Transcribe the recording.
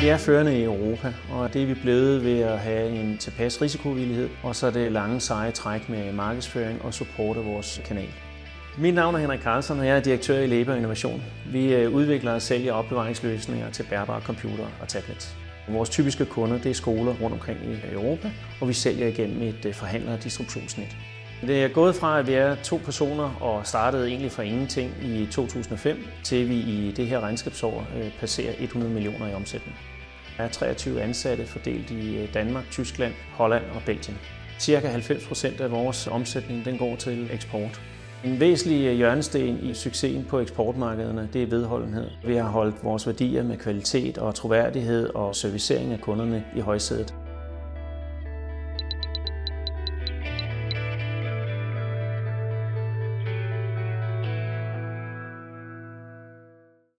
Vi er førende i Europa, og det er vi blevet ved at have en tilpas risikovillighed, og så det lange seje træk med markedsføring og support af vores kanal. Mit navn er Henrik Carlsen, og jeg er direktør i Læber Innovation. Vi øh, udvikler og sælger opbevaringsløsninger til bærbare computer og tablets. Vores typiske kunder det er skoler rundt omkring i Europa, og vi sælger igennem et øh, forhandler- og distributionsnet. Det er gået fra, at vi er to personer og startede egentlig fra ingenting i 2005, til vi i det her regnskabsår øh, passerer 100 millioner i omsætning. Der er 23 ansatte fordelt i øh, Danmark, Tyskland, Holland og Belgien. Cirka 90 procent af vores omsætning den går til eksport. En væsentlig øh, hjørnesten i succesen på eksportmarkederne, det er vedholdenhed. Vi har holdt vores værdier med kvalitet og troværdighed og servicering af kunderne i højsædet.